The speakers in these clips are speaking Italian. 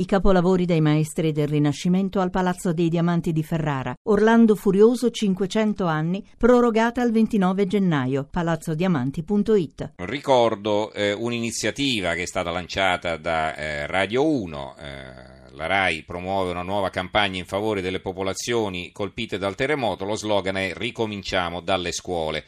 I capolavori dei maestri del Rinascimento al Palazzo dei Diamanti di Ferrara. Orlando Furioso 500 anni, prorogata al 29 gennaio. palazzodiamanti.it. Ricordo eh, un'iniziativa che è stata lanciata da eh, Radio 1. Eh, la RAI promuove una nuova campagna in favore delle popolazioni colpite dal terremoto. Lo slogan è Ricominciamo dalle scuole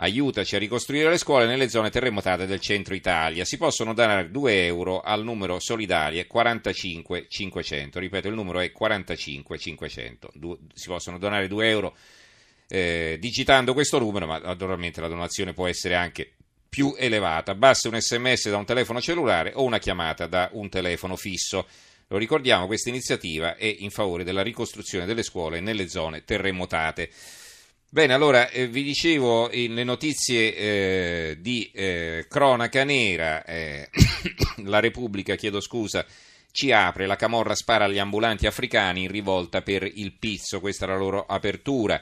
aiutaci a ricostruire le scuole nelle zone terremotate del centro Italia. Si possono donare 2 euro al numero solidarie 45 500. Ripeto, il numero è 45 500. Du- si possono donare 2 euro eh, digitando questo numero, ma naturalmente la donazione può essere anche più elevata. Basta un sms da un telefono cellulare o una chiamata da un telefono fisso. Lo ricordiamo, questa iniziativa è in favore della ricostruzione delle scuole nelle zone terremotate. Bene, allora eh, vi dicevo le notizie eh, di eh, cronaca nera, eh, la Repubblica, chiedo scusa, ci apre, la Camorra spara agli ambulanti africani in rivolta per il pizzo, questa è la loro apertura,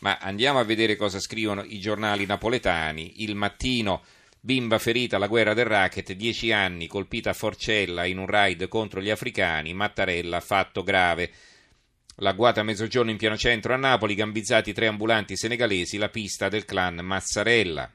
ma andiamo a vedere cosa scrivono i giornali napoletani, il mattino... Bimba ferita alla guerra del racket, 10 anni, colpita a Forcella in un raid contro gli africani, Mattarella, fatto grave. L'agguata a mezzogiorno in pieno centro a Napoli, gambizzati tre ambulanti senegalesi, la pista del clan Mazzarella.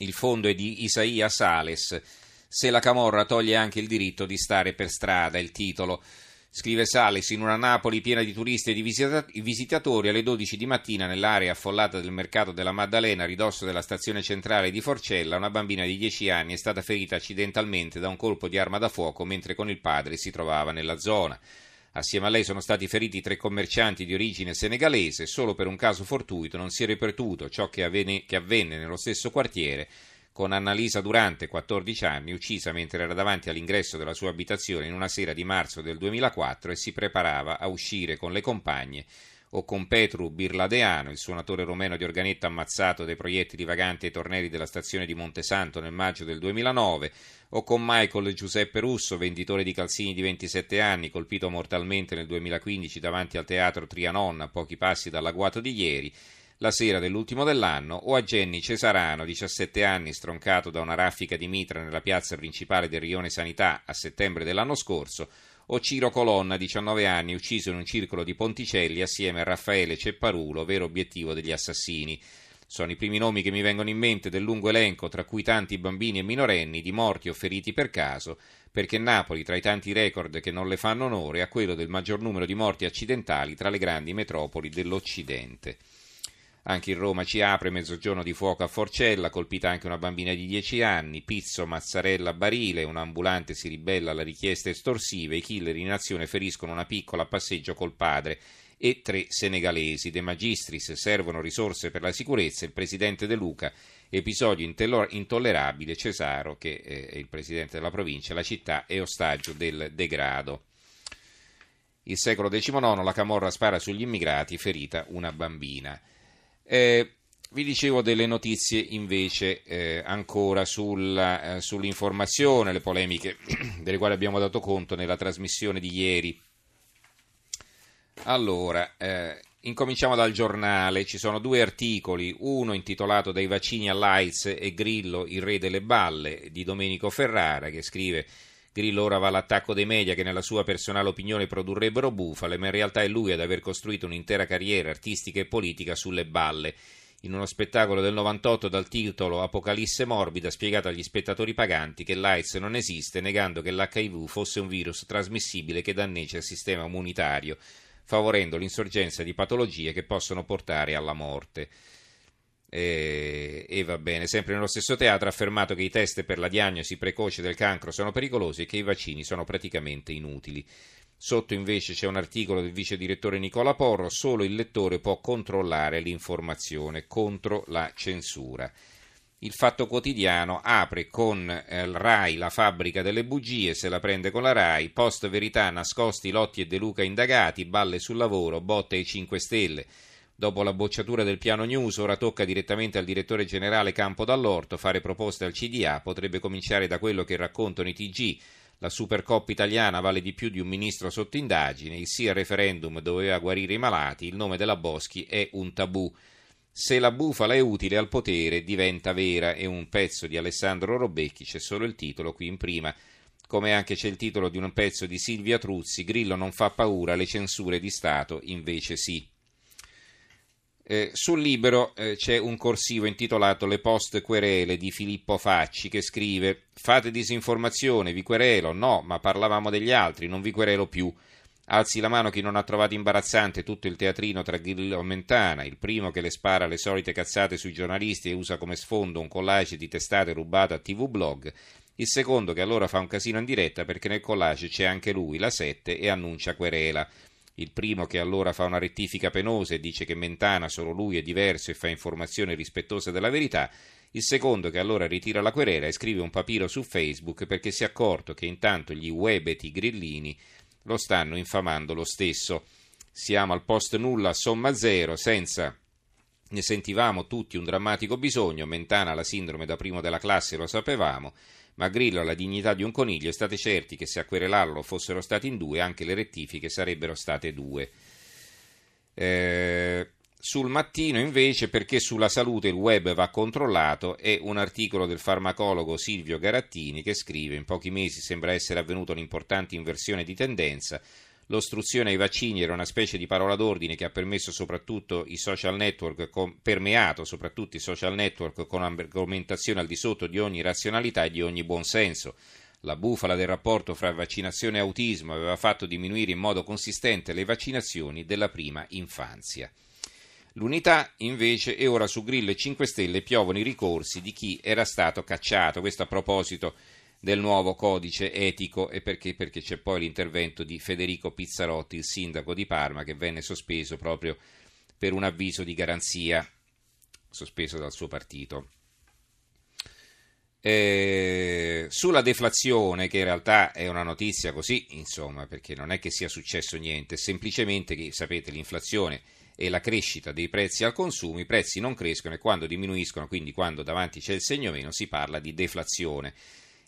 Il fondo è di Isaia Sales. Se la Camorra toglie anche il diritto di stare per strada, il titolo. Scrive Sales, in una Napoli piena di turisti e di visitatori, alle 12 di mattina nell'area affollata del mercato della Maddalena, ridosso della stazione centrale di Forcella, una bambina di 10 anni è stata ferita accidentalmente da un colpo di arma da fuoco mentre con il padre si trovava nella zona. Assieme a lei sono stati feriti tre commercianti di origine senegalese. Solo per un caso fortuito non si è ripetuto ciò che avvenne, che avvenne nello stesso quartiere con Annalisa Durante, 14 anni, uccisa mentre era davanti all'ingresso della sua abitazione in una sera di marzo del 2004 e si preparava a uscire con le compagne o con Petru Birladeano, il suonatore romeno di organetto ammazzato dai proiettili vaganti ai torneri della stazione di Montesanto nel maggio del 2009, o con Michael Giuseppe Russo, venditore di calzini di 27 anni, colpito mortalmente nel 2015 davanti al teatro Trianon a pochi passi dall'agguato di ieri, la sera dell'ultimo dell'anno, o a Jenny Cesarano, 17 anni, stroncato da una raffica di mitra nella piazza principale del Rione Sanità a settembre dell'anno scorso, o Ciro Colonna, 19 anni, ucciso in un circolo di Ponticelli assieme a Raffaele Cepparulo, vero obiettivo degli assassini. Sono i primi nomi che mi vengono in mente del lungo elenco, tra cui tanti bambini e minorenni, di morti o feriti per caso, perché Napoli, tra i tanti record che non le fanno onore, ha quello del maggior numero di morti accidentali tra le grandi metropoli dell'Occidente. Anche in Roma ci apre mezzogiorno di fuoco a Forcella, colpita anche una bambina di 10 anni, Pizzo, Mazzarella, Barile, un ambulante si ribella alle richieste estorsive, i killer in azione feriscono una piccola a passeggio col padre e tre senegalesi. De Magistris servono risorse per la sicurezza, il presidente De Luca, episodio intollerabile, Cesaro, che è il presidente della provincia, la città è ostaggio del degrado. Il secolo XIX, la Camorra spara sugli immigrati, ferita una bambina. Eh, vi dicevo delle notizie invece eh, ancora sulla, eh, sull'informazione, le polemiche delle quali abbiamo dato conto nella trasmissione di ieri. Allora, eh, incominciamo dal giornale, ci sono due articoli, uno intitolato Dai vaccini all'AIDS e Grillo, il re delle balle, di Domenico Ferrara, che scrive Grillo ora va all'attacco dei media che nella sua personale opinione produrrebbero bufale, ma in realtà è lui ad aver costruito un'intera carriera artistica e politica sulle balle. In uno spettacolo del 98 dal titolo Apocalisse morbida spiegato agli spettatori paganti che l'AIDS non esiste, negando che l'HIV fosse un virus trasmissibile che danneggia il sistema immunitario, favorendo l'insorgenza di patologie che possono portare alla morte. E, e, va bene, sempre nello stesso teatro ha affermato che i test per la diagnosi precoce del cancro sono pericolosi e che i vaccini sono praticamente inutili. Sotto invece c'è un articolo del vice direttore Nicola Porro, solo il lettore può controllare l'informazione contro la censura. Il Fatto Quotidiano apre con eh, RAI la fabbrica delle bugie, se la prende con la RAI, post verità nascosti Lotti e De Luca indagati, balle sul lavoro, botte ai 5 Stelle. Dopo la bocciatura del piano news, ora tocca direttamente al direttore generale Campo Dall'Orto fare proposte al CDA, potrebbe cominciare da quello che raccontano i TG. La Supercoppa italiana vale di più di un ministro sotto indagine, il sì al referendum doveva guarire i malati, il nome della Boschi è un tabù. Se la bufala è utile al potere diventa vera, è un pezzo di Alessandro Robecchi, c'è solo il titolo qui in prima come anche c'è il titolo di un pezzo di Silvia Truzzi, Grillo non fa paura, le censure di Stato invece sì. Eh, sul libro eh, c'è un corsivo intitolato Le post querele di Filippo Facci che scrive Fate disinformazione, vi querelo? No, ma parlavamo degli altri, non vi querelo più. Alzi la mano chi non ha trovato imbarazzante tutto il teatrino tra Grillo e Mentana, il primo che le spara le solite cazzate sui giornalisti e usa come sfondo un collage di testate rubate a TV Blog, il secondo che allora fa un casino in diretta perché nel collage c'è anche lui, la 7, e annuncia querela il primo che allora fa una rettifica penosa e dice che Mentana solo lui è diverso e fa informazioni rispettose della verità, il secondo che allora ritira la querela e scrive un papiro su Facebook perché si è accorto che intanto gli webeti grillini lo stanno infamando lo stesso. Siamo al post nulla somma zero, senza ne sentivamo tutti un drammatico bisogno, Mentana la sindrome da primo della classe lo sapevamo, ma Grillo ha la dignità di un coniglio e state certi che se a querelarlo fossero stati in due, anche le rettifiche sarebbero state due. Eh, sul mattino invece, perché sulla salute il web va controllato, è un articolo del farmacologo Silvio Garattini che scrive in pochi mesi sembra essere avvenuta un'importante inversione di tendenza L'ostruzione ai vaccini era una specie di parola d'ordine che ha permesso soprattutto i social network, con, permeato soprattutto i social network con argomentazione al di sotto di ogni razionalità e di ogni buonsenso. La bufala del rapporto fra vaccinazione e autismo aveva fatto diminuire in modo consistente le vaccinazioni della prima infanzia. L'unità invece è ora su Grillo e 5 Stelle piovono i ricorsi di chi era stato cacciato. Questo a proposito del nuovo codice etico e perché? Perché c'è poi l'intervento di Federico Pizzarotti, il sindaco di Parma, che venne sospeso proprio per un avviso di garanzia, sospeso dal suo partito. Eh, sulla deflazione, che in realtà è una notizia così, insomma, perché non è che sia successo niente, semplicemente che sapete l'inflazione e la crescita dei prezzi al consumo, i prezzi non crescono e quando diminuiscono, quindi quando davanti c'è il segno meno, si parla di deflazione.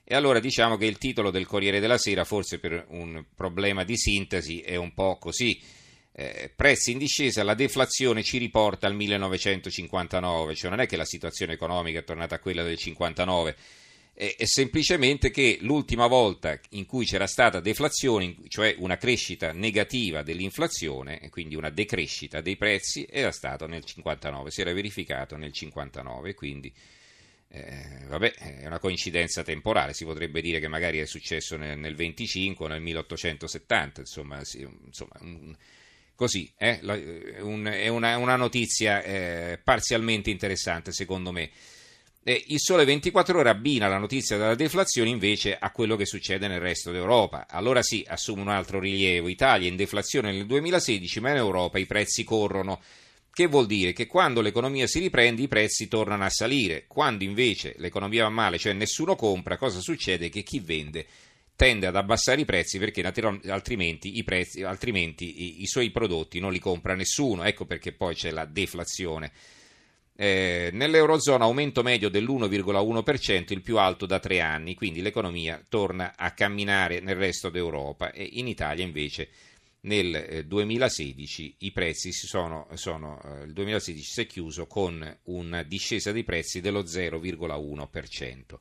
E allora diciamo che il titolo del Corriere della Sera, forse per un problema di sintesi, è un po' così. Eh, prezzi in discesa, la deflazione ci riporta al 1959, cioè non è che la situazione economica è tornata a quella del 59, è, è semplicemente che l'ultima volta in cui c'era stata deflazione, cioè una crescita negativa dell'inflazione, e quindi una decrescita dei prezzi, era stato nel 59, si era verificato nel 59, quindi eh, vabbè, è una coincidenza temporale, si potrebbe dire che magari è successo nel, nel 25 o nel 1870, insomma, sì, insomma un, così, eh, la, un, è una, una notizia eh, parzialmente interessante secondo me. il Sole 24 ore abbina la notizia della deflazione invece a quello che succede nel resto d'Europa. Allora sì, assume un altro rilievo. Italia in deflazione nel 2016, ma in Europa i prezzi corrono. Che vuol dire? Che quando l'economia si riprende i prezzi tornano a salire, quando invece l'economia va male, cioè nessuno compra, cosa succede? Che chi vende tende ad abbassare i prezzi perché altrimenti, i, prezzi, altrimenti i, i, suoi prodotti non li compra nessuno, ecco perché poi c'è la deflazione. Eh, nell'Eurozona aumento medio dell'1,1%, il più alto da tre anni, quindi l'economia torna a camminare nel resto d'Europa e in Italia invece nel 2016 eh, i prezzi si sono, sono, eh, il 2016 si è chiuso con una discesa dei prezzi dello 0,1%.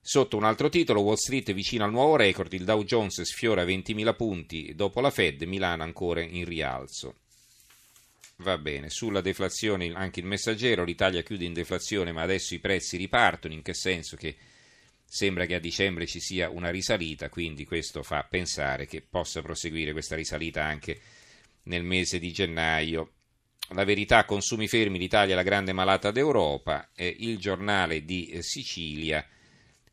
Sotto un altro titolo, Wall Street vicino al nuovo record, il Dow Jones sfiora 20.000 punti dopo la Fed, Milano ancora in rialzo. Va bene, sulla deflazione anche il messaggero, l'Italia chiude in deflazione ma adesso i prezzi ripartono, in che senso che Sembra che a dicembre ci sia una risalita, quindi questo fa pensare che possa proseguire questa risalita anche nel mese di gennaio. La verità, consumi fermi, l'Italia è la grande malata d'Europa, eh, il giornale di eh, Sicilia,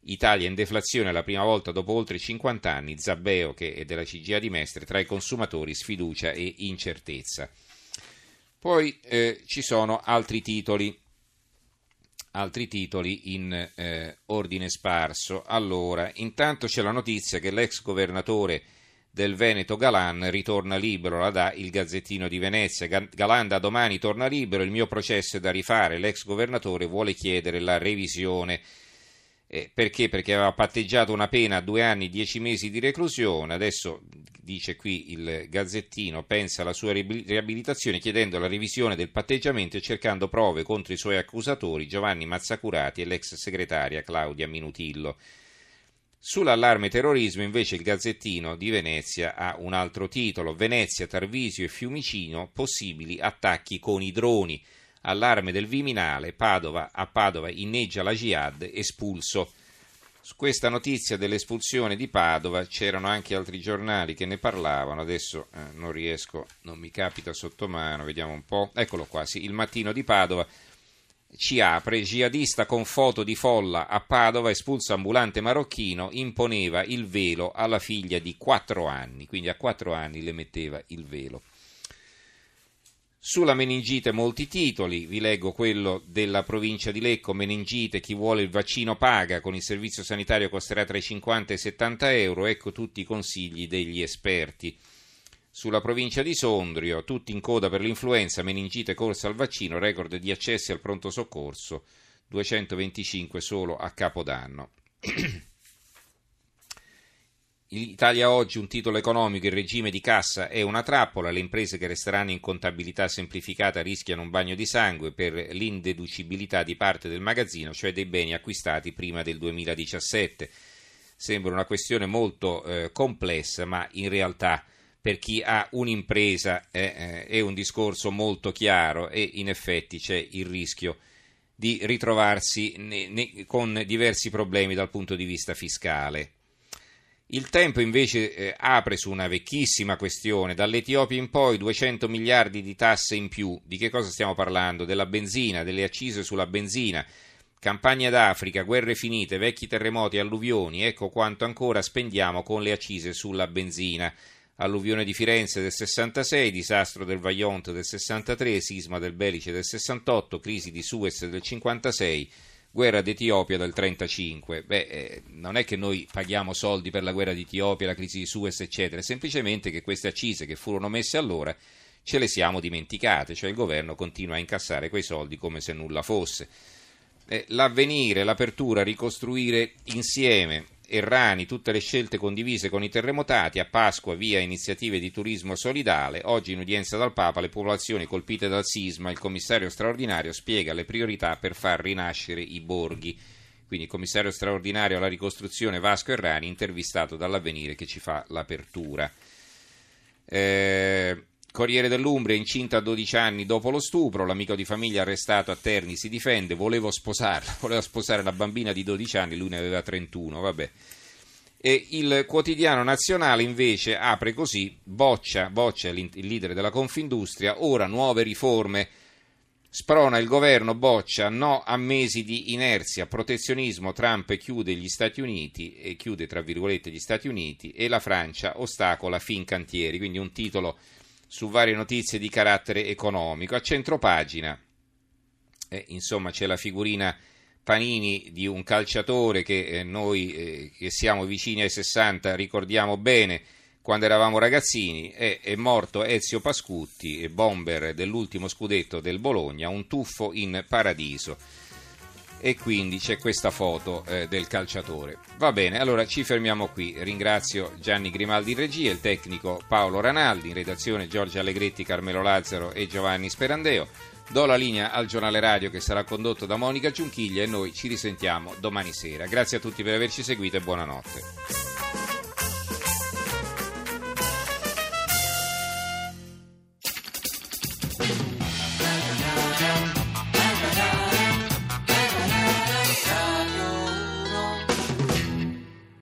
Italia in deflazione la prima volta dopo oltre 50 anni, Zabbeo che è della CGA di Mestre, tra i consumatori sfiducia e incertezza. Poi eh, ci sono altri titoli altri titoli in eh, ordine sparso. Allora, intanto c'è la notizia che l'ex governatore del Veneto Galan ritorna libero, la dà il Gazzettino di Venezia. Galan da domani torna libero, il mio processo è da rifare, l'ex governatore vuole chiedere la revisione eh, perché? Perché aveva patteggiato una pena a due anni, dieci mesi di reclusione, adesso dice qui il Gazzettino, pensa alla sua riabilitazione chiedendo la revisione del patteggiamento e cercando prove contro i suoi accusatori Giovanni Mazzacurati e l'ex segretaria Claudia Minutillo. Sull'allarme terrorismo invece il Gazzettino di Venezia ha un altro titolo, Venezia, Tarvisio e Fiumicino, possibili attacchi con i droni. Allarme del Viminale, Padova, a Padova inneggia la Jihad, espulso. Su questa notizia dell'espulsione di Padova c'erano anche altri giornali che ne parlavano, adesso eh, non riesco, non mi capita sotto mano, vediamo un po'. Eccolo qua, sì, il mattino di Padova ci apre, jihadista con foto di folla a Padova, espulso ambulante marocchino, imponeva il velo alla figlia di 4 anni, quindi a 4 anni le metteva il velo. Sulla meningite molti titoli, vi leggo quello della provincia di Lecco, meningite, chi vuole il vaccino paga, con il servizio sanitario costerà tra i 50 e i 70 euro, ecco tutti i consigli degli esperti. Sulla provincia di Sondrio, tutti in coda per l'influenza, meningite corsa al vaccino, record di accessi al pronto soccorso, 225 solo a Capodanno. Italia oggi un titolo economico, il regime di cassa è una trappola, le imprese che resteranno in contabilità semplificata rischiano un bagno di sangue per l'indeducibilità di parte del magazzino, cioè dei beni acquistati prima del 2017. Sembra una questione molto eh, complessa, ma in realtà per chi ha un'impresa eh, eh, è un discorso molto chiaro e in effetti c'è il rischio di ritrovarsi ne, ne, con diversi problemi dal punto di vista fiscale. Il tempo invece eh, apre su una vecchissima questione, dall'Etiopia in poi 200 miliardi di tasse in più, di che cosa stiamo parlando? Della benzina, delle accise sulla benzina, campagna d'Africa, guerre finite, vecchi terremoti, alluvioni, ecco quanto ancora spendiamo con le accise sulla benzina. Alluvione di Firenze del 66, disastro del Vaillant del 63, sisma del Belice del 68, crisi di Suez del 56, guerra d'Etiopia del 35. Beh, eh, non è che noi paghiamo soldi per la guerra d'Etiopia, la crisi di Suez, eccetera, è semplicemente che queste accise che furono messe allora ce le siamo dimenticate, cioè il governo continua a incassare quei soldi come se nulla fosse. Eh, l'avvenire, l'apertura, ricostruire insieme, Errani, tutte le scelte condivise con i terremotati, a Pasqua via iniziative di turismo solidale, oggi in udienza dal Papa le popolazioni colpite dal sisma, il commissario straordinario spiega le priorità per far rinascere i borghi. Quindi il commissario straordinario alla ricostruzione Vasco Errani, intervistato dall'avvenire che ci fa l'apertura. Eh, Corriere dell'Umbria, incinta a 12 anni dopo lo stupro, l'amico di famiglia arrestato a Terni si difende, volevo sposarla, voleva sposare una bambina di 12 anni, lui ne aveva 31, vabbè. E il quotidiano nazionale invece apre così, boccia, boccia il leader della Confindustria, ora nuove riforme, sprona il governo, boccia, no a mesi di inerzia, protezionismo, Trump chiude gli Stati Uniti, e chiude tra virgolette gli Stati Uniti, e la Francia ostacola fin cantieri, quindi un titolo su varie notizie di carattere economico. A centropagina, eh, insomma, c'è la figurina Panini di un calciatore che eh, noi eh, che siamo vicini ai 60 ricordiamo bene quando eravamo ragazzini, è, è morto Ezio Pascutti, bomber dell'ultimo scudetto del Bologna, un tuffo in paradiso e quindi c'è questa foto eh, del calciatore. Va bene, allora ci fermiamo qui. Ringrazio Gianni Grimaldi in regia, il tecnico Paolo Ranaldi, in redazione Giorgio Allegretti, Carmelo Lazzaro e Giovanni Sperandeo. Do la linea al giornale radio che sarà condotto da Monica Giunchiglia e noi ci risentiamo domani sera. Grazie a tutti per averci seguito e buonanotte.